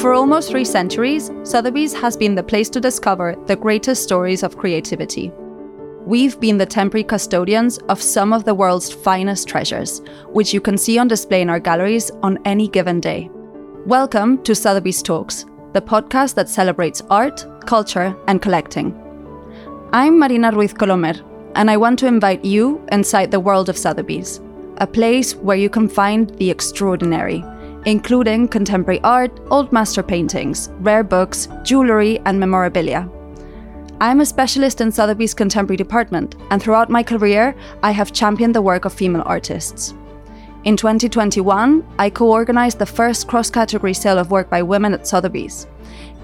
For almost three centuries, Sotheby's has been the place to discover the greatest stories of creativity. We've been the temporary custodians of some of the world's finest treasures, which you can see on display in our galleries on any given day. Welcome to Sotheby's Talks, the podcast that celebrates art, culture, and collecting. I'm Marina Ruiz Colomer, and I want to invite you inside the world of Sotheby's, a place where you can find the extraordinary including contemporary art, old master paintings, rare books, jewellery, and memorabilia. I'm a specialist in Sotheby's contemporary department, and throughout my career, I have championed the work of female artists. In 2021, I co organized the first cross category sale of work by women at Sotheby's.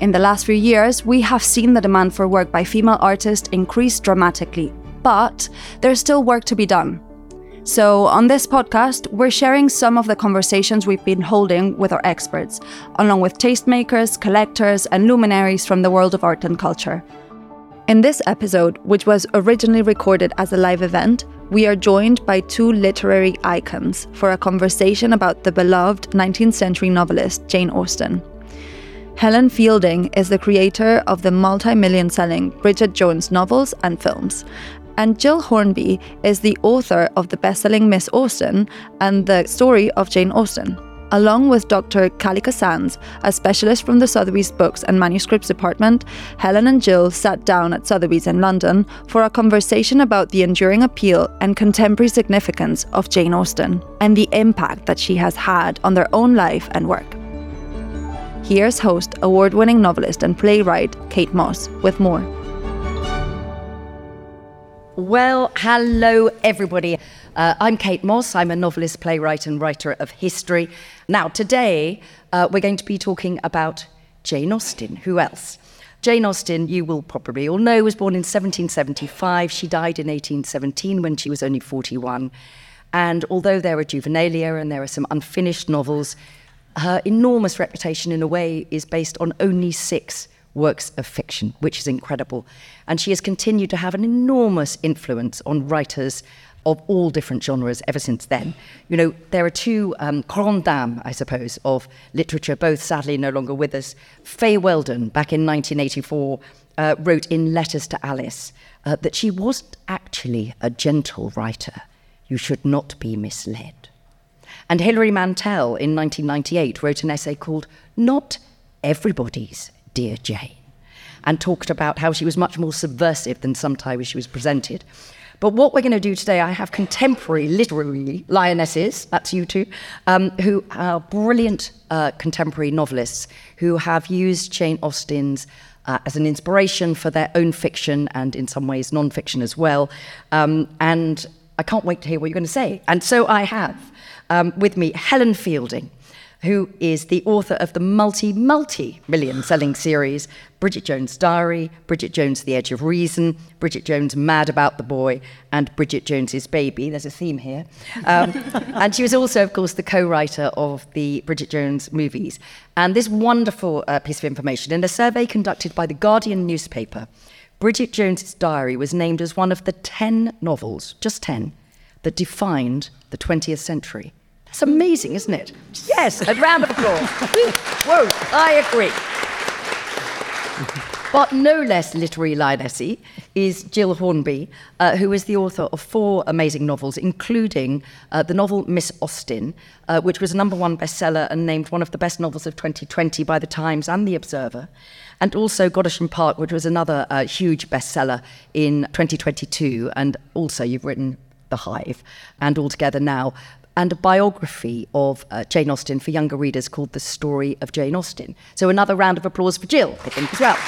In the last few years, we have seen the demand for work by female artists increase dramatically, but there's still work to be done. So, on this podcast, we're sharing some of the conversations we've been holding with our experts, along with tastemakers, collectors, and luminaries from the world of art and culture. In this episode, which was originally recorded as a live event, we are joined by two literary icons for a conversation about the beloved 19th century novelist Jane Austen. Helen Fielding is the creator of the multi million selling Bridget Jones novels and films, and Gill Hornby is the author of the best-selling Miss Austen and the story of Jane Austen. Along with Dr. Kalika Sands, a specialist from the Sotheby's Books and Manuscripts Department, Helen and Gill sat down at Sotheby's in London for a conversation about the enduring appeal and contemporary significance of Jane Austen and the impact that she has had on their own life and work. Here's host, award winning novelist, and playwright Kate Mosse with more. Well, hello, everybody. Uh, I'm Kate Mosse. I'm a novelist, playwright, and writer of history. Now, today, uh, we're going to be talking about Jane Austen. Who else? Jane Austen, you will probably all know, was born in 1775. She died in 1817 when she was only 41. And although there are juvenilia and there are some unfinished novels, her enormous reputation, in a way, is based on only six works of fiction, which is incredible. And she has continued to have an enormous influence on writers of all different genres ever since then. You know, there are two um, grand dames, I suppose, of literature, both sadly no longer with us. Fay Weldon, back in 1984, uh, wrote in Letters to Alice uh, that she wasn't actually a gentle writer. You should not be misled. And Hilary Mantel in 1998 wrote an essay called Not Everybody's Dear Jane, and talked about how she was much more subversive than sometimes she was presented. But what we're going to do today, I have contemporary literary lionesses, that's you two, um, who are brilliant uh, contemporary novelists who have used Jane Austen's uh, as an inspiration for their own fiction and in some ways non fiction as well. Um, and I can't wait to hear what you're going to say. And so I have um, with me Helen Fielding who is the author of the multi, multi million selling series Bridget Jones' Diary, Bridget Jones' The Edge of Reason, Bridget Jones' Mad About the Boy, and Bridget Jones's Baby. There's a theme here. Um, and she was also, of course, the co writer of the Bridget Jones movies. And this wonderful uh, piece of information in a survey conducted by the Guardian newspaper, Bridget Jones's Diary was named as one of the 10 novels, just 10, that defined the 20th century. It's amazing, isn't it? Yes, a round of applause. Whoa, I agree. But no less literary lionessy is Gill Hornby, uh, who is the author of four amazing novels, including uh, the novel Miss Austen, uh, which was a number one bestseller and named one of the best novels of 2020 by The Times and The Observer, and also Godmersham Park, which was another uh, huge bestseller in 2022. And also, you've written The Hive, and All Together Now and a biography of uh, Jane Austen for younger readers called The Story of Jane Austen. So another round of applause for Gill, I think, as well.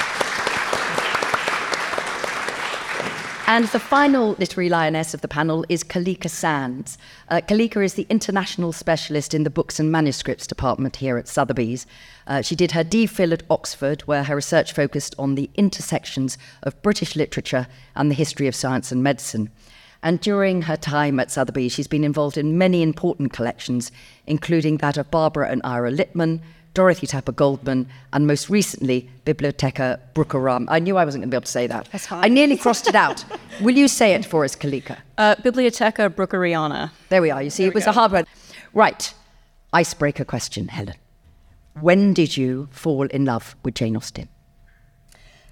And the final literary lioness of the panel is Kalika Sands. Uh, Kalika is the international specialist in the books and manuscripts department here at Sotheby's. Uh, she did her DPhil at Oxford, where her research focused on the intersections of British literature and the history of science and medicine. And during her time at Sotheby's, she's been involved in many important collections, including that of Barbara and Ira Lipman, Dorothy Tapper Goldman, and most recently, Bibliotheca Bruckeram. I knew I wasn't going to be able to say that. That's hard. I nearly crossed it out. Will you say it for us, Kalika? Uh, Bibliotheca Brookeriana. There we are. You see, There it was go. a hard one. Right. Icebreaker question, Helen. When did you fall in love with Jane Austen?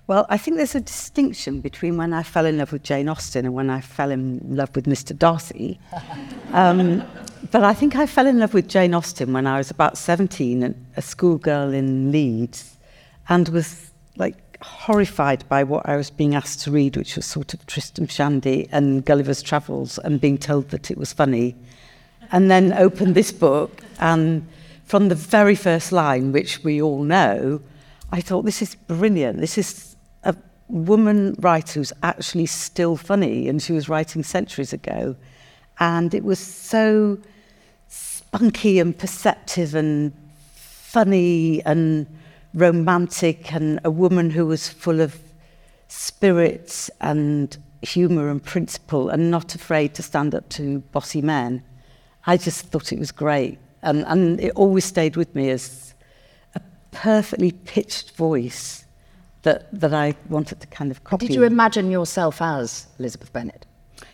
Well, I think there's a distinction between when I fell in love with Jane Austen and when I fell in love with Mr. Darcy. Um, but I think I fell in love with Jane Austen when I was about 17, a schoolgirl in Leeds, and was like horrified by what I was being asked to read, which was sort of Tristram Shandy and Gulliver's Travels, and being told that it was funny. And then opened this book, and from the very first line, which we all know, I thought, this is brilliant. This is woman writer who's actually still funny, and she was writing centuries ago. And it was so spunky and perceptive and funny and romantic and a woman who was full of spirit and humour and principle and not afraid to stand up to bossy men. I just thought it was great. And, and it always stayed with me as a perfectly pitched voice that, that I wanted to kind of copy. Did you imagine yourself as Elizabeth Bennet?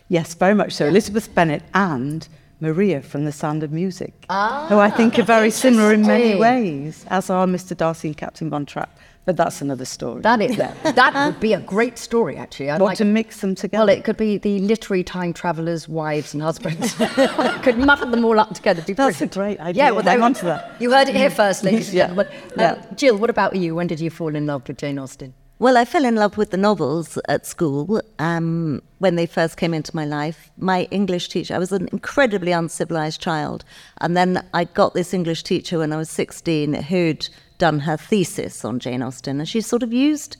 Yes, very much so. Elizabeth Bennet and Maria from The Sound of Music, ah, who I think are very similar in many ways, as are Mr. Darcy and Captain Von Trapp. But that's another story. That is that would be a great story, actually. I'd what like, to mix them together? Well, it could be the literary time travellers' wives and husbands. could muddle them all up together. That's brilliant. a great idea. Yeah, well, hang on to that. You heard it here first, ladies yeah. and gentlemen. Uh, yeah. Gill, what about you? When did you fall in love with Jane Austen? Well, I fell in love with the novels at school um, when they first came into my life. My English teacher, I was an incredibly uncivilized child. And then I got this English teacher when I was 16 who'd done her thesis on Jane Austen. And she sort of used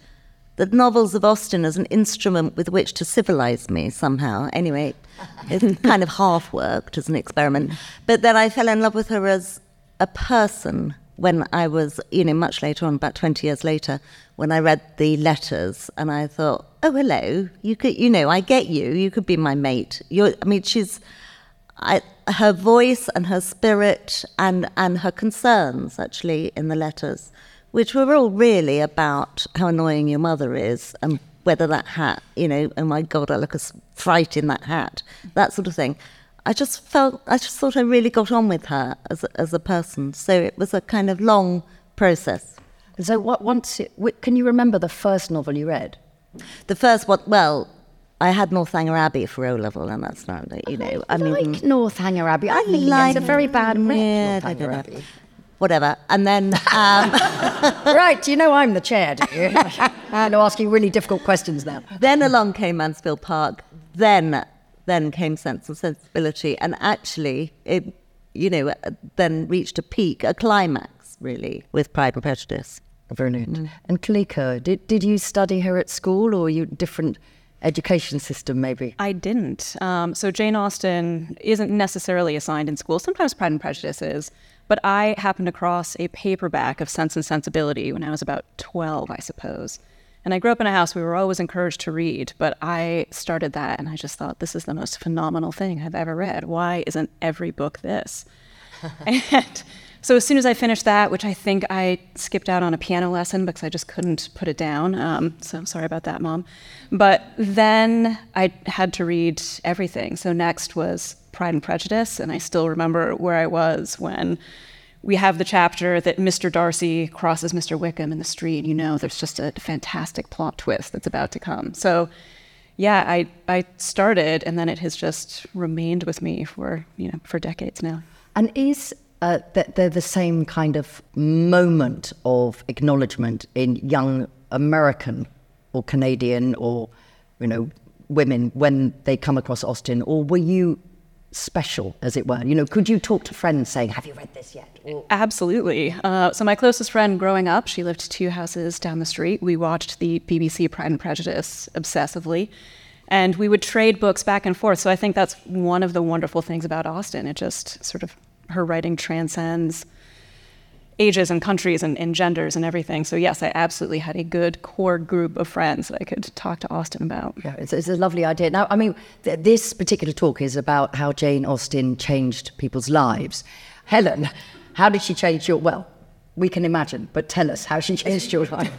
the novels of Austen as an instrument with which to civilize me somehow. Anyway, it kind of half worked as an experiment. But then I fell in love with her as a person when I was, you know, much later on, about 20 years later, when I read the letters and I thought, oh, hello, you could, you know, I get you, you could be my mate. You're, I mean, she's, I, her voice and her spirit and, and her concerns actually in the letters, which were all really about how annoying your mother is and whether that hat, you know, oh my God, I look a fright in that hat, that sort of thing. I just felt, I just thought I really got on with her as a, as a person. So it was a kind of long process. So what, once, it, can you remember the first novel you read? The first one, well, I had Northanger Abbey for O level, and that's not, you know, I, I mean, like Northanger Abbey. I, I think like, it's a very bad rep, yeah, Northanger Abbey. Whatever, and then um, right, you know I'm the chair, do you? I'm asking really difficult questions now. Then along came Mansfield Park. Then then came Sense and Sensibility, and actually, it, you know, then reached a peak, a climax, really, with Pride and Prejudice. Brilliant. Mm. And Kalika, did, did you study her at school or you different education system, maybe? I didn't. Um, so Jane Austen isn't necessarily assigned in school. Sometimes Pride and Prejudice is. But I happened across a paperback of Sense and Sensibility when I was about 12, I suppose. And I grew up in a house we were always encouraged to read, but I started that and I just thought, this is the most phenomenal thing I've ever read. Why isn't every book this? and so as soon as I finished that, which I think I skipped out on a piano lesson because I just couldn't put it down. Um, so I'm sorry about that, mom. But then I had to read everything. So next was Pride and Prejudice, and I still remember where I was when we have the chapter that Mr. Darcy crosses Mr. Wickham in the street. You know, there's just a fantastic plot twist that's about to come. So, yeah, I I started, and then it has just remained with me for you know for decades now. And is uh, they're the same kind of moment of acknowledgement in young American or Canadian or you know women when they come across Austen, or were you special, as it were? You know, could you talk to friends saying, Have you read this yet? Or... Absolutely. Uh, so, my closest friend growing up, she lived two houses down the street. We watched the BBC Pride and Prejudice obsessively. And we would trade books back and forth. So, I think that's one of the wonderful things about Austen. It just sort of, her writing transcends ages and countries and, and, genders and everything. So yes, I absolutely had a good core group of friends that I could talk to Austen about. Yeah, it's, it's a lovely idea. Now, I mean, th- this particular talk is about how Jane Austen changed people's lives. Helen, how did she change your? Well, we can imagine, but tell us how she changed your life.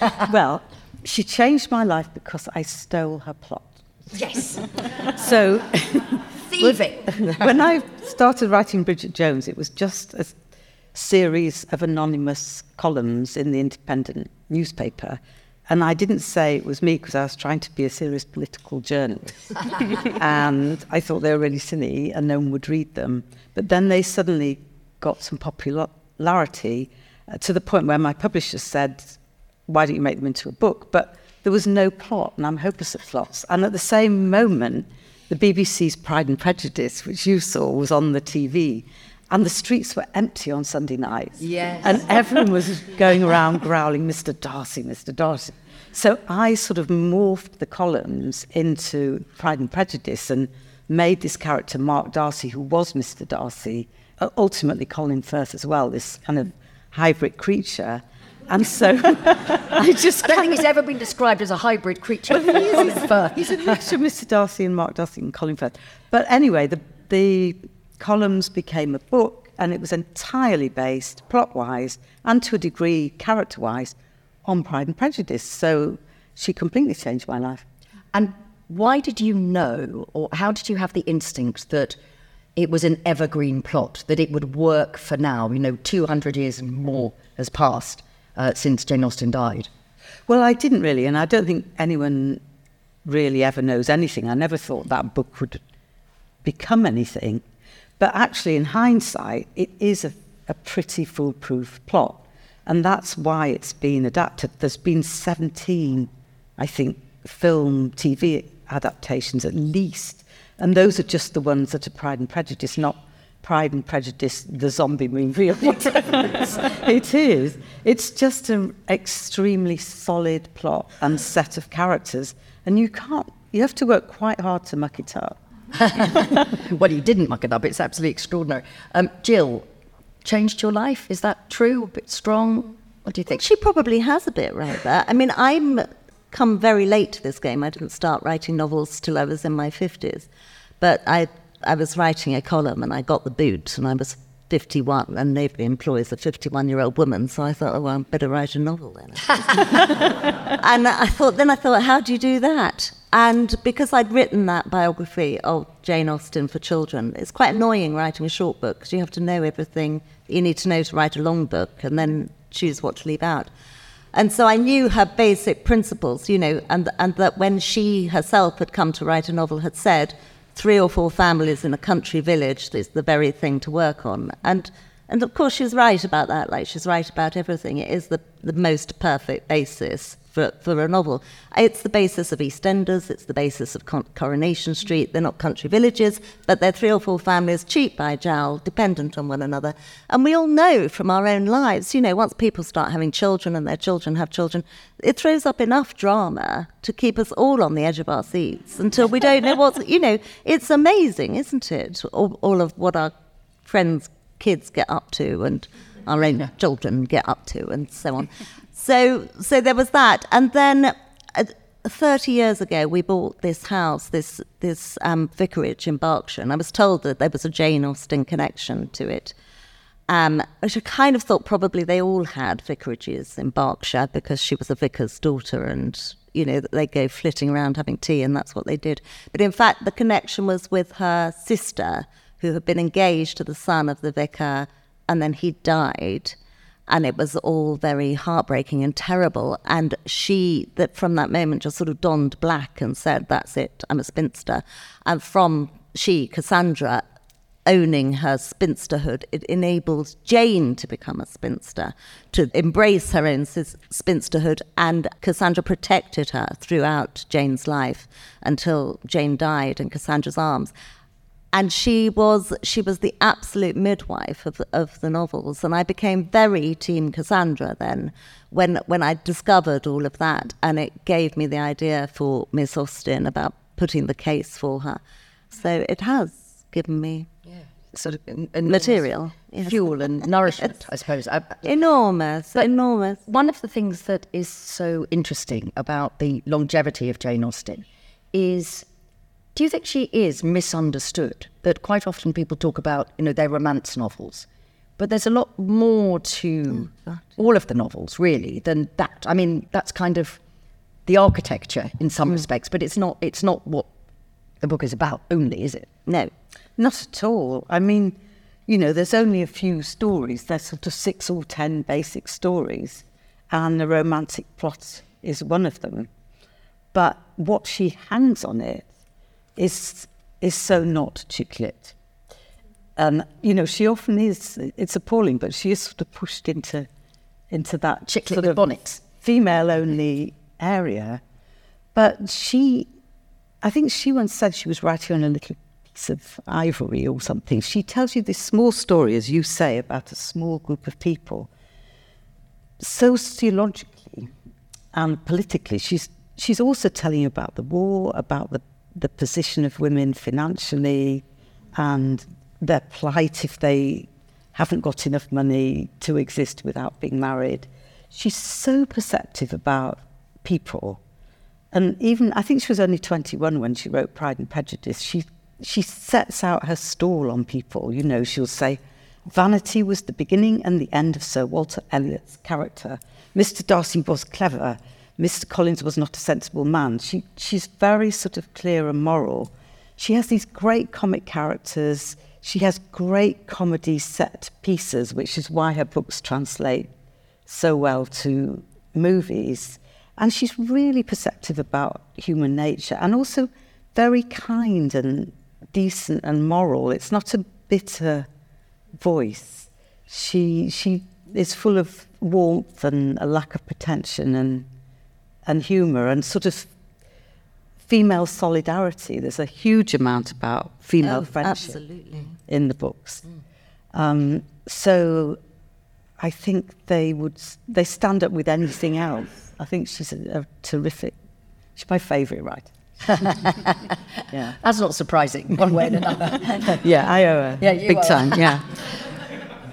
well, she changed my life because I stole her plot. Yes. so. Thieving. when I started writing Bridget Jones, it was just a series of anonymous columns in the independent newspaper. And I didn't say it was me because I was trying to be a serious political journalist. and I thought they were really silly and no one would read them. But then they suddenly got some popularity uh, to the point where my publisher said, Why don't you make them into a book? But there was no plot, and I'm hopeless at plots. And at the same moment, the BBC's Pride and Prejudice, which you saw, was on the TV. And the streets were empty on Sunday nights. Yes. And everyone was going around growling, Mr. Darcy, Mr. Darcy. So I sort of morphed the columns into Pride and Prejudice and made this character, Mark Darcy, who was Mr. Darcy, uh, ultimately Colin Firth as well, this kind of hybrid creature. And so I just. I don't think he's ever been described as a hybrid creature. Colin Firth. He's a mixture of Mr. Darcy and Mark Darcy and Colin Firth. But anyway, the, the columns became a book, and it was entirely based, plot wise, and to a degree, character wise, on Pride and Prejudice. So she completely changed my life. And why did you know, or how did you have the instinct that it was an evergreen plot, that it would work for now? You know, 200 years and more has passed uh, since Jane Austen died. Well, I didn't really, and I don't think anyone really ever knows anything. I never thought that book would become anything. But actually, in hindsight, it is a, a pretty foolproof plot. And that's why it's been adapted. There's been 17, I think, film, TV adaptations at least. And those are just the ones that are Pride and Prejudice, not Pride and Prejudice, the zombie movie or whatever it is. It's just an extremely solid plot and set of characters. And you can't, you have to work quite hard to muck it up. well, you didn't muck it up. It's absolutely extraordinary. Um, Gill, changed your life? Is that true? A bit strong? What do you think? She probably has a bit right there. I mean, I'm come very late to this game. I didn't start writing novels till I was in my 50s. But I, I was writing a column and I got the boot and I was 51 and nobody employs a 51 year old woman. So I thought, oh, well, I better write a novel then. and I thought, then I thought, how do you do that? And because I'd written that biography of Jane Austen for children, it's quite annoying writing a short book because you have to know everything you need to know to write a long book and then choose what to leave out. And so I knew her basic principles, you know, and, and that when she herself had come to write a novel, had said, three or four families in a country village is the very thing to work on. And, and of course, she's right about that, like she's right about everything. It is the, the most perfect basis for, for a novel. It's the basis of EastEnders, it's the basis of Con- Coronation Street. They're not country villages, but they're three or four families, cheek by jowl, dependent on one another. And we all know from our own lives, you know, once people start having children and their children have children, it throws up enough drama to keep us all on the edge of our seats until we don't know what's, you know, it's amazing, isn't it? All, all of what our friends' kids get up to and our own children get up to and so on. So, so there was that, and then. Uh, 30 years ago, we bought this house, this, this um, vicarage in Berkshire, and I was told that there was a Jane Austen connection to it. Um, which I kind of thought probably they all had vicarages in Berkshire because she was a vicar's daughter and, you know, they go flitting around having tea and that's what they did. But in fact, the connection was with her sister who had been engaged to the son of the vicar and then he died and it was all very heartbreaking and terrible. And she, that from that moment, just sort of donned black and said, "That's it, I'm a spinster." And from she, Cassandra, owning her spinsterhood, it enabled Jane to become a spinster, to embrace her own spinsterhood, and Cassandra protected her throughout Jane's life until Jane died in Cassandra's arms and she was she was the absolute midwife of of the novels. And I became very team Cassandra then when when I discovered all of that. And it gave me the idea for Miss Austen about putting the case for her. So it has given me yeah. sort of material yes. fuel and nourishment I suppose. Enormous but enormous. one of the things that is so interesting about the longevity of Jane Austen is do you think she is misunderstood? That quite often people talk about, you know, their romance novels, but there's a lot more to oh, all of the novels, really, than that. I mean, that's kind of the architecture in some mm. respects, but it's not. It's not what the book is about only, is it? No, not at all. I mean, you know, there's only a few stories. There's sort of six or ten basic stories, and the romantic plot is one of them. But what she hangs on it is is so not chick lit. And um, you know, she often is. It's appalling, but she is sort of pushed into into that Chick lit sort of bonnets. female only area. But she, I think she once said she was writing on a little piece of ivory or something. She tells you this small story, as you say, about a small group of people. Sociologically and politically, she's she's also telling you about the war, about the, the position of women financially, and their plight if they haven't got enough money to exist without being married. She's so perceptive about people. And even, I think she was only 21 when she wrote Pride and Prejudice. She, she sets out her stall on people. You know, she'll say, Vanity was the beginning and the end of Sir Walter Elliot's character. Mr. Darcy was clever. Mr. Collins was not a sensible man. She, she's very sort of clear and moral. She has these great comic characters. She has great comedy set pieces, which is why her books translate so well to movies. And she's really perceptive about human nature and also very kind and decent and moral. It's not a bitter voice. She, she is full of warmth and a lack of pretension and, and humour and sort of female solidarity. There's a huge amount about female Oh, friendship absolutely. in the books. Um, so I think they would they stand up with anything else. I think she's a, a terrific. She's my favourite writer. yeah, That's not surprising, one way or another. yeah, I owe her Yeah, big owe her. time. Yeah,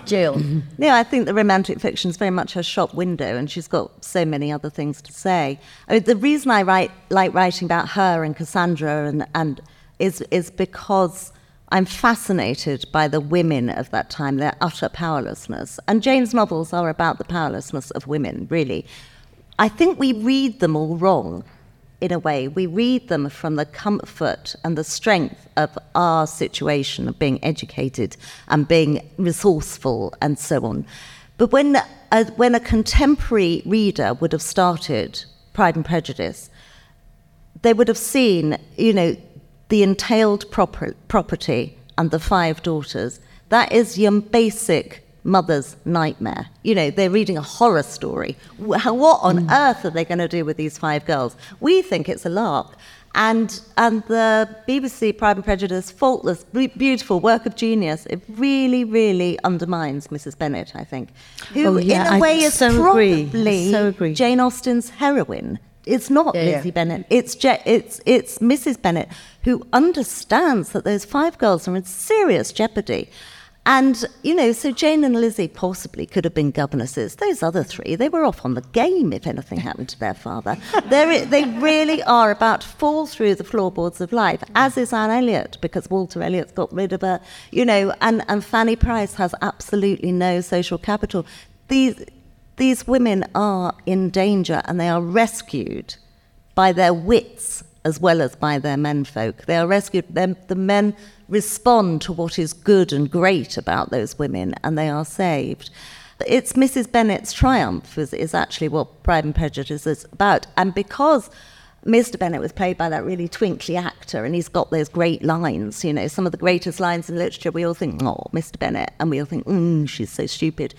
Gill. Mm-hmm. Yeah, I think the romantic fiction is very much her shop window, and she's got so many other things to say. I mean, the reason I write like writing about her and Cassandra and and is is because I'm fascinated by the women of that time, their utter powerlessness. And Jane's novels are about the powerlessness of women, really. I think we read them all wrong in a way. We read them from the comfort and the strength of our situation of being educated and being resourceful and so on. But when a, when a contemporary reader would have started Pride and Prejudice, they would have seen, you know, the entailed proper, property and the five daughters. That is your basic mother's nightmare. You know, they're reading a horror story. What on mm. earth are they going to do with these five girls? We think it's a lark. And, and the BBC Pride and Prejudice, faultless, beautiful work of genius, it really, really undermines Mrs. Bennet, I think, who, Oh, yeah, in a way, is so agree. Probably so agree. Jane Austen's heroine. It's not Yeah, yeah. Lizzie Bennet. It's Je- it's it's Mrs. Bennet who understands that those five girls are in serious jeopardy. And, you know, so Jane and Lizzie possibly could have been governesses. Those other three, they were off on the game if anything happened to their father. They're, they really are about to fall through the floorboards of life, as is Anne Elliot, because Walter Elliot's got rid of her, you know, and, and Fanny Price has absolutely no social capital. These, these women are in danger and they are rescued by their wits as well as by their menfolk. They are rescued. Them, the men respond to what is good and great about those women, and they are saved. It's Mrs. Bennet's triumph is, is actually what Pride and Prejudice is about, and because. Mr. Bennet was played by that really twinkly actor, and he's got those great lines. You know, some of the greatest lines in literature. We all think, "Oh, Mr. Bennet," and we all think, "Mm, she's so stupid."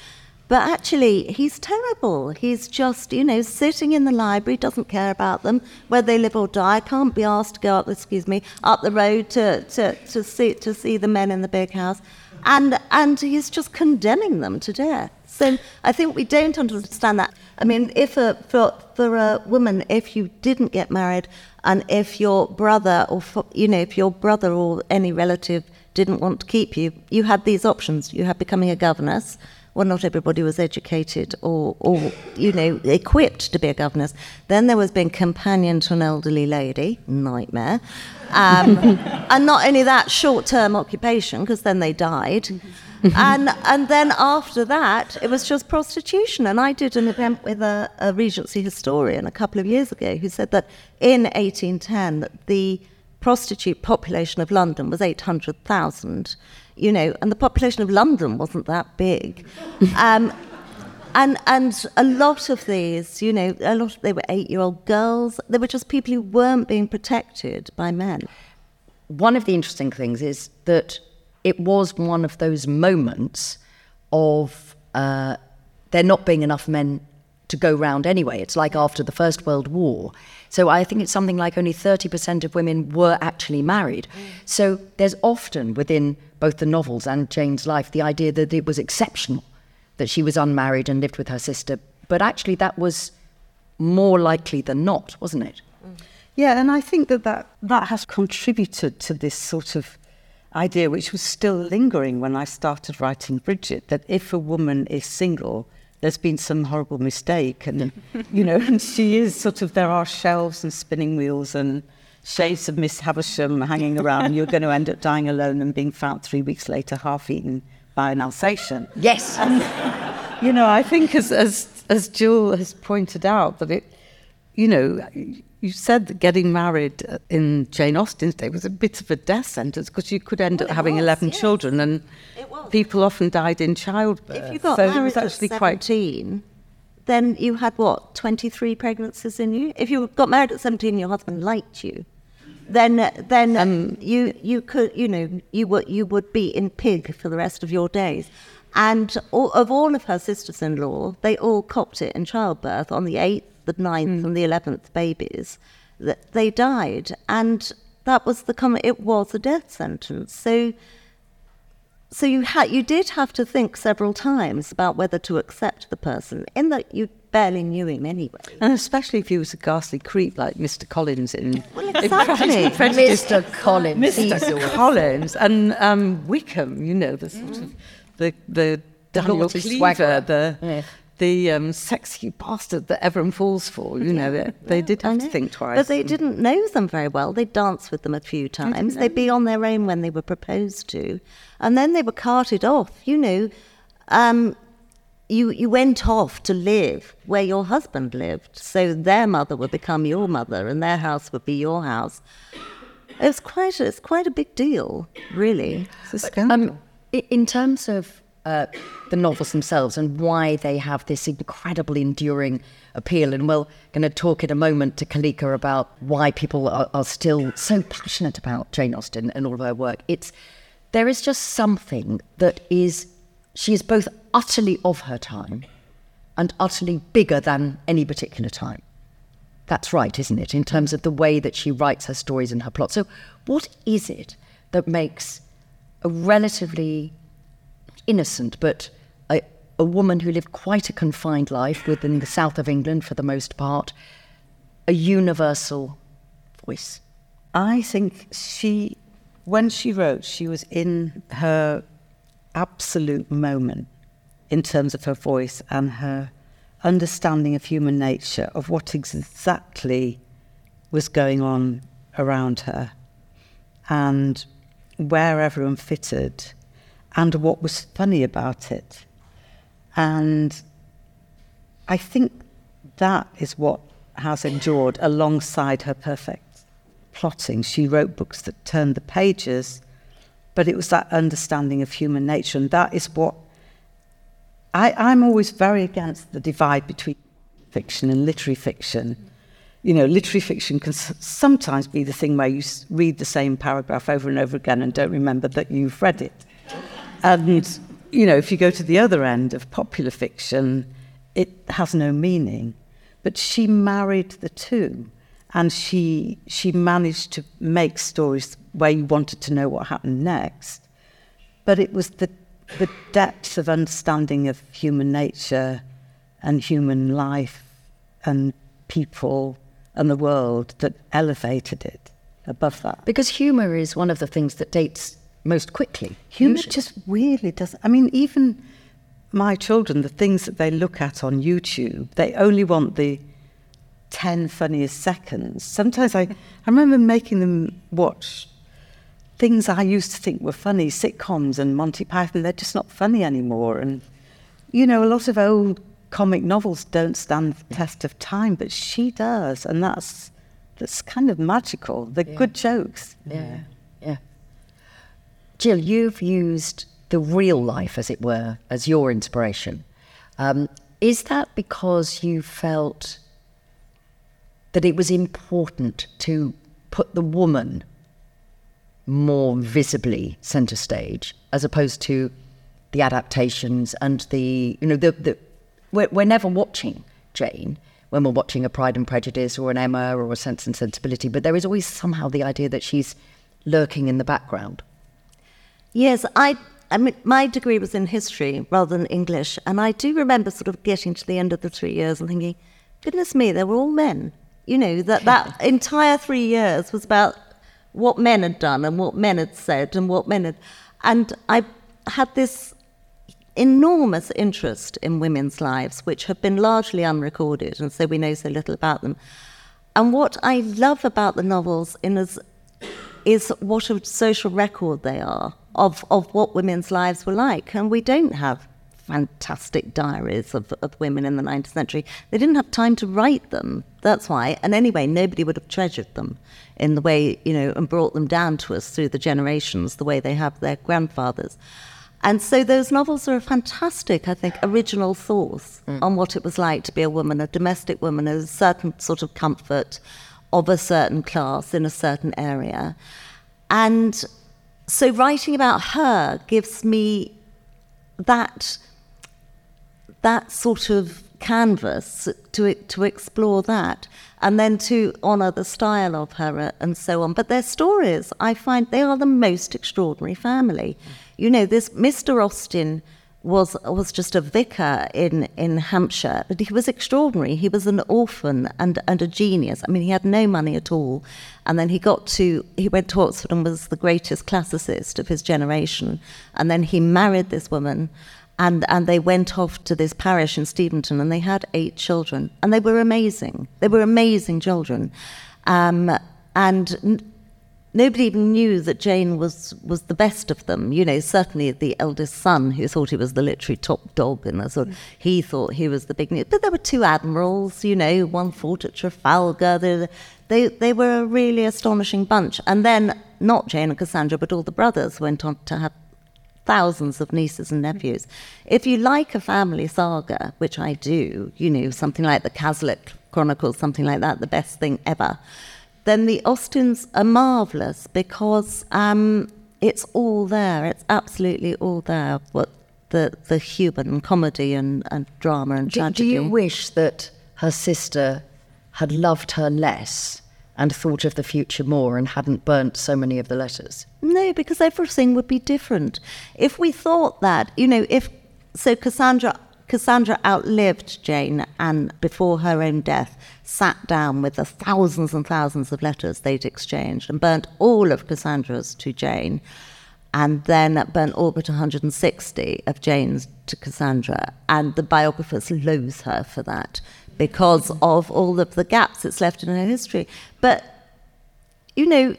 But actually, he's terrible. He's just, you know, sitting in the library, doesn't care about them, whether they live or die, can't be asked to go up, excuse me, up the road to, to, to, see, to see the men in the big house. And, and he's just condemning them to death. So I think we don't understand that. I mean, if a, for, for a woman, if you didn't get married, and if your brother or, you know, if your brother or any relative didn't want to keep you, you had these options. You had becoming a governess, well, not everybody was educated or, or, you know, equipped to be a governess. Then there was being companion to an elderly lady, nightmare. Um, and not only that, short-term occupation, because then they died. and, and then after that, it was just prostitution. And I did an event with a, a Regency historian a couple of years ago who said that in 1810, the prostitute population of London was 800,000. You know, and the population of London wasn't that big. um, and and a lot of these, you know, a lot of, they were eight-year-old girls. They were just people who weren't being protected by men. One of the interesting things is that it was one of those moments of uh, there not being enough men to go round anyway. It's like after the First World War. So I think it's something like only 30% of women were actually married. So there's often within both the novels and Jane's life the idea that it was exceptional that she was unmarried and lived with her sister. But actually, that was more likely than not, wasn't it? Mm. Yeah, and I think that that, that has contributed to this sort of idea, which was still lingering when I started writing Bridget, that if a woman is single, there's been some horrible mistake. And, you know, and she is sort of, there are shelves and spinning wheels and shades of Miss Havisham hanging around. And you're going to end up dying alone and being found three weeks later, half eaten by an Alsatian. Yes. And, you know, I think as, as, as Gill has pointed out, that it, you know, you said that getting married in Jane Austen's day was a bit of a death sentence because you could end well, up having was, 11 yes. children and people often died in childbirth. If you got so married at 17, quite... then you had what, 23 pregnancies in you? If you got married at 17 your husband liked you, then then um, you you could you know you would you would be in pig for the rest of your days. And all, of all of her sisters-in-law, they all copped it in childbirth on the eighth the ninth mm. and the eleventh babies, that they died, and that was the com- it was a death sentence. So, so you had you did have to think several times about whether to accept the person, in that you barely knew him anyway. And especially if he was a ghastly creep like Mr. Collins in, well, exactly. in Mr. Collins, Mr. Collins, and um, Wickham. You know the sort mm. of the the Daniel Cleaver, the. Yeah the um, sexy bastard that everyone falls for. You know, they, they did have to think twice. But they didn't know them very well. They'd dance with them a few times. They'd be on their own when they were proposed to. And then they were carted off. You know, um, you, you went off to live where your husband lived. So their mother would become your mother and their house would be your house. It's quite a, it's quite a big deal, really. It's a scandal. Um, in terms of uh, the novels themselves and why they have this incredibly enduring appeal. And we're going to talk in a moment to Kalika about why people are, are still so passionate about Jane Austen and all of her work. It's there is just something that is she is both utterly of her time and utterly bigger than any particular time. That's right, isn't it? In terms of the way that she writes her stories and her plot. So, what is it that makes a relatively innocent, but a, a woman who lived quite a confined life within the south of England for the most part, a universal voice. I think she, when she wrote, she was in her absolute moment in terms of her voice and her understanding of human nature, of what exactly was going on around her, and where everyone fitted and what was funny about it. And I think that is what has endured alongside her perfect plotting. She wrote books that turned the pages, but it was that understanding of human nature. And that is what I, I'm always very against the divide between fiction and literary fiction. You know, literary fiction can sometimes be the thing where you read the same paragraph over and over again and don't remember that you've read it. And, you know, if you go to the other end of popular fiction, it has no meaning. But she married the two, and she, she managed to make stories where you wanted to know what happened next. But it was the, the depth of understanding of human nature and human life and people and the world that elevated it above that. Because humour is one of the things that dates most quickly. Humour just really doesn't. I mean, even my children, the things that they look at on YouTube, they only want the 10 funniest seconds. Sometimes I, I remember making them watch things I used to think were funny, sitcoms and Monty Python, they're just not funny anymore. And, you know, a lot of old comic novels don't stand the test of time, but she does. And that's, that's kind of magical. They're yeah. good jokes. Yeah. Gill, you've used the real life, as it were, as your inspiration. Um, is that because you felt that it was important to put the woman more visibly centre stage, as opposed to the adaptations and the you know the the we're, we're never watching Jane when we're watching a Pride and Prejudice or an Emma or a Sense and Sensibility, but there is always somehow the idea that she's lurking in the background. Yes, I. I mean, my degree was in history rather than English, and I do remember sort of getting to the end of the three years and thinking, "Goodness me, they were all men." You know that that entire three years was about what men had done and what men had said and what men had, and I had this enormous interest in women's lives, which have been largely unrecorded, and so we know so little about them. And what I love about the novels in is, is what a social record they are of, of what women's lives were like. And we don't have fantastic diaries of, of women in the 19th century. They didn't have time to write them. That's why. And anyway, nobody would have treasured them in the way, you know, and brought them down to us through the generations, the way they have their grandfathers. And so those novels are a fantastic, I think, original source mm. on what it was like to be a woman, a domestic woman, a certain sort of comfort of a certain class in a certain area. And so writing about her gives me that that sort of canvas to to explore that and then to honor the style of her uh, and so on but their stories i find they are the most extraordinary family. You know, this Mr. Austen was was just a vicar in, in Hampshire, but he was extraordinary. He was an orphan and, and a genius. I mean, he had no money at all. And then he got to, he went to Oxford and was the greatest classicist of his generation. And then he married this woman, and, and they went off to this parish in Steventon, and they had eight children. And they were amazing. They were amazing children. Um, and nobody even knew that Jane was, was the best of them. You know, certainly the eldest son, who thought he was the literary top dog in the sort, mm. he thought he was the big news. But there were two admirals, you know, one fought at Trafalgar. They, they, they were a really astonishing bunch. And then not Jane and Cassandra, but all the brothers went on to have thousands of nieces and nephews. If you like a family saga, which I do, you know, something like the Cazalet Chronicles, something like that, the best thing ever then the Austens are marvellous because um, it's all there. It's absolutely all there. What the the human comedy and, and drama and do, tragedy. Do you wish that her sister had loved her less and thought of the future more and hadn't burnt so many of the letters? No, because everything would be different. If we thought that, you know, if so Cassandra Cassandra outlived Jane and before her own death sat down with the thousands and thousands of letters they'd exchanged and burnt all of Cassandra's to Jane and then burnt all but 160 of Jane's to Cassandra. And the biographers loathe her for that because of all of the gaps it's left in her history. But, you know,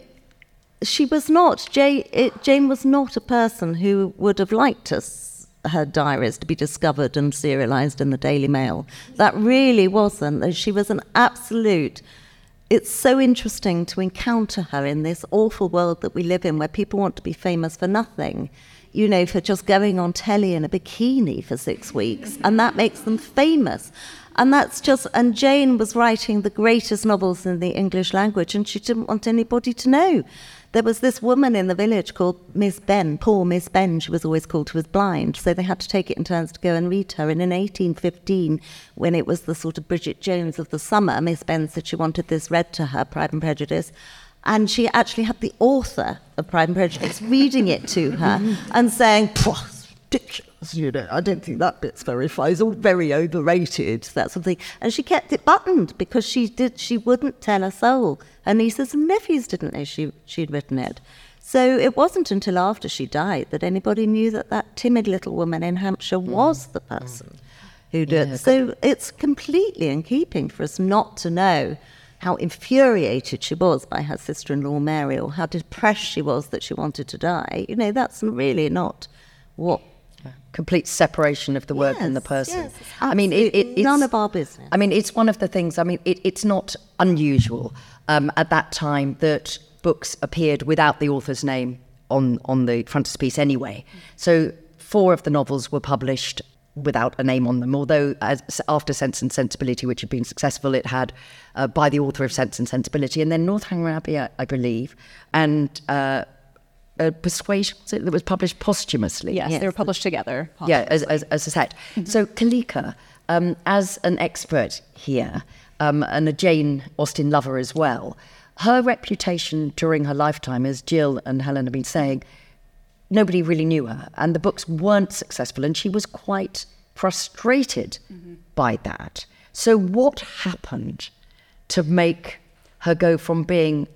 she was not, Jane, Jane was not a person who would have liked us her diaries to be discovered and serialized in the Daily Mail. That really wasn't. She was an absolute. It's so interesting to encounter her in this awful world that we live in where people want to be famous for nothing, you know, for just going on telly in a bikini for six weeks, and that makes them famous. And that's just, and Jane was writing the greatest novels in the English language, and she didn't want anybody to know. There was this woman in the village called Miss Benn, poor Miss Benn, she was always called, who was blind. So they had to take it in turns to go and read her. And in 1815, when it was the sort of Bridget Jones of the summer, Miss Benn said she wanted this read to her, Pride and Prejudice. And she actually had the author of Pride and Prejudice reading it to her and saying, ridiculous, you know. I don't think that bit's very fine. It's all very overrated, that sort of thing. And she kept it buttoned because she did. She wouldn't tell a soul. Her nieces and nephews didn't know she she'd written it. So it wasn't until after she died that anybody knew that that timid little woman in Hampshire mm. was the person who did. Yeah, so it's completely in keeping for us not to know how infuriated she was by her sister-in-law Mary, or how depressed she was that she wanted to die. You know, that's really not what complete separation of the work yes, and the person. Yes, I mean, it, it, it's none of our business. I mean, it's one of the things. I mean, it, it's not unusual um, at that time that books appeared without the author's name on, on the frontispiece anyway. So four of the novels were published without a name on them, although as, after Sense and Sensibility, which had been successful, it had uh, by the author of Sense and Sensibility, and then Northanger Abbey, I, I believe, and uh, uh, Persuasion that was published posthumously. Yes, Yes. they were published together. Yeah, as, as, as a set. So, Kalika, um, as an expert here um, and a Jane Austen lover as well, her reputation during her lifetime, as Gill and Helen have been saying, nobody really knew her, and the books weren't successful, and she was quite frustrated by that. So, what happened to make her go from being,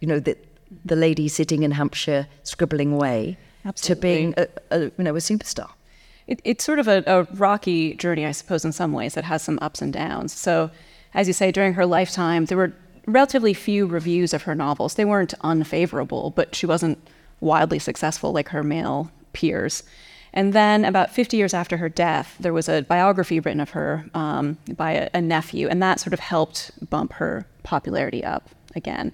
you know, the, the lady sitting in Hampshire scribbling away to being, a, a, you know, a superstar? It, it's sort of a, a rocky journey, I suppose, in some ways that has some ups and downs. So, as you say, during her lifetime, there were relatively few reviews of her novels. They weren't unfavorable, but she wasn't wildly successful like her male peers. And then, about 50 years after her death, there was a biography written of her um, by a, a nephew, and that sort of helped bump her popularity up again.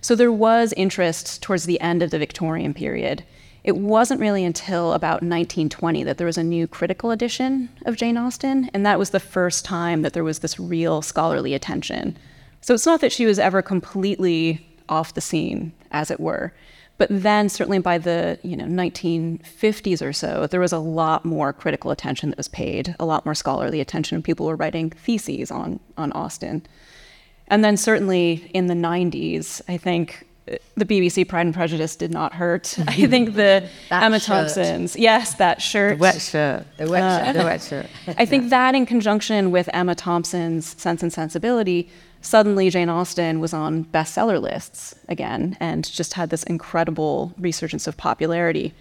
So there was interest towards the end of the Victorian period. It wasn't really until about 1920 that there was a new critical edition of Jane Austen, and that was the first time that there was this real scholarly attention. So it's not that she was ever completely off the scene, as it were. But then, certainly by the you know 1950s or so, there was a lot more critical attention that was paid, a lot more scholarly attention, and people were writing theses on on Austen. And then certainly in the 90s, I think uh, the BBC Pride and Prejudice did not hurt. I think the Emma shirt. Thompson's, yes, that shirt. The wet shirt. The wet Uh, shirt. the wet shirt. I think that in conjunction with Emma Thompson's Sense and Sensibility, suddenly Jane Austen was on bestseller lists again and just had this incredible resurgence of popularity.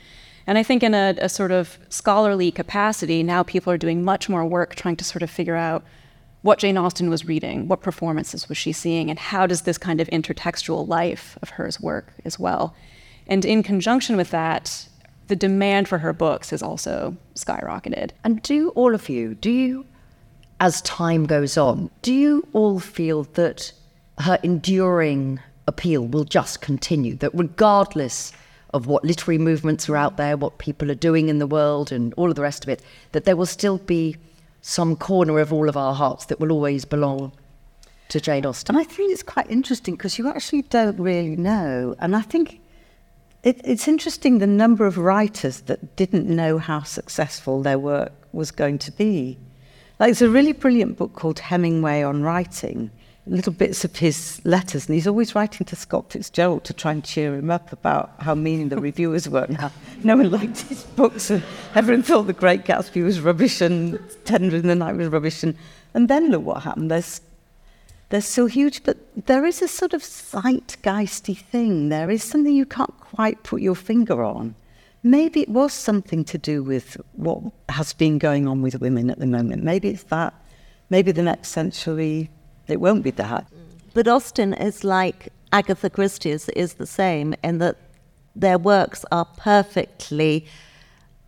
And I think in a, a sort of scholarly capacity, now people are doing much more work trying to sort of figure out what Jane Austen was reading, what performances was she seeing, and how does this kind of intertextual life of hers work as well. And in conjunction with that, the demand for her books has also skyrocketed. And do all of you, do you, as time goes on, do you all feel that her enduring appeal will just continue? That regardless of what literary movements are out there, what people are doing in the world, and all of the rest of it, that there will still be some corner of all of our hearts that will always belong to Jane Austen? And I think it's quite interesting because you actually don't really know. And I think it, it's interesting the number of writers that didn't know how successful their work was going to be. Like, there's a really brilliant book called Hemingway on Writing, little bits of his letters, and he's always writing to Scott Fitzgerald to try and cheer him up about how mean the reviewers were now. no one liked his books, and everyone thought The Great Gatsby was rubbish and Tender in the Night was rubbish. And, and then look what happened. There's they're so huge, but there is a sort of zeitgeisty thing. There is something you can't quite put your finger on. Maybe it was something to do with what has been going on with women at the moment. Maybe it's that. Maybe the next century it won't be that. But Austen is like Agatha Christie's is the same in that their works are perfectly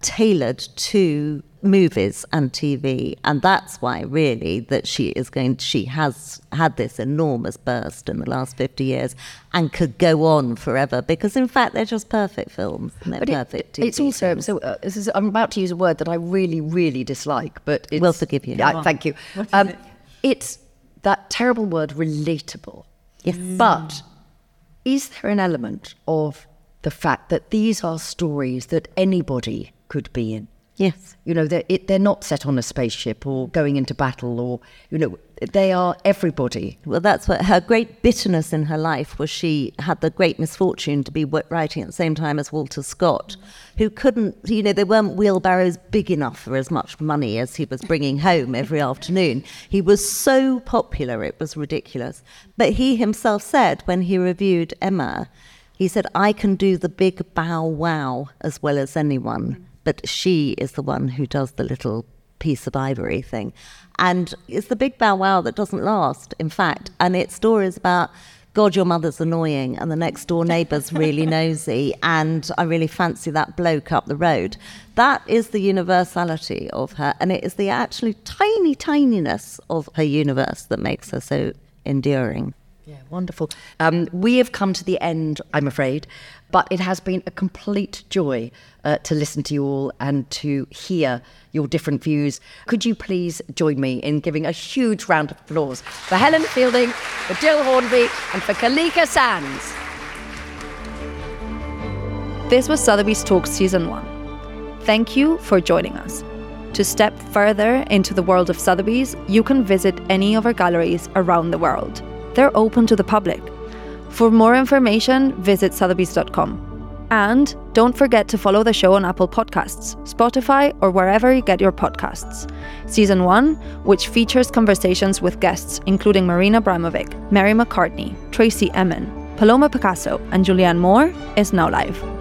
tailored to movies and TV, and that's why really that she is going. She has had this enormous burst in the last fifty years, and could go on forever because in fact they're just perfect films. And they're But it- perfect. TV it's also films. so. Uh, this is, I'm about to use a word that I really, really dislike, but it's, We'll forgive you. Yeah, thank you. Um, It's that terrible word, relatable. Yes. Mm. But is there an element of the fact that these are stories that anybody could be in? Yes. You know, they're, it, they're not set on a spaceship or going into battle, or you know, they are everybody. Well, that's what her great bitterness in her life was. She had the great misfortune to be writing at the same time as Walter Scott, who couldn't, you know, there weren't wheelbarrows big enough for as much money as he was bringing home every afternoon. He was so popular, it was ridiculous. But he himself said when he reviewed Emma, he said, I can do the big bow wow as well as anyone, but she is the one who does the little piece of ivory thing. And it's the big bow wow that doesn't last, in fact. And it's stories about, God, your mother's annoying, and the next door neighbour's really nosy, and I really fancy that bloke up the road. That is the universality of her, and it is the actually tiny tininess of her universe that makes her so enduring. Yeah, wonderful. Um, we have come to the end, I'm afraid, but it has been a complete joy uh, to listen to you all and to hear your different views. Could you please join me in giving a huge round of applause for Helen Fielding, for Gill Hornby, and for Kalika Sands? This was Sotheby's Talk Season 1. Thank you for joining us. To step further into the world of Sotheby's, you can visit any of our galleries around the world. They're open to the public. For more information, visit sotheby's.com. And don't forget to follow the show on Apple Podcasts, Spotify, or wherever you get your podcasts. Season 1, which features conversations with guests including Marina Abramovic, Mary McCartney, Tracey Emin, Paloma Picasso, and Julianne Moore, is now live.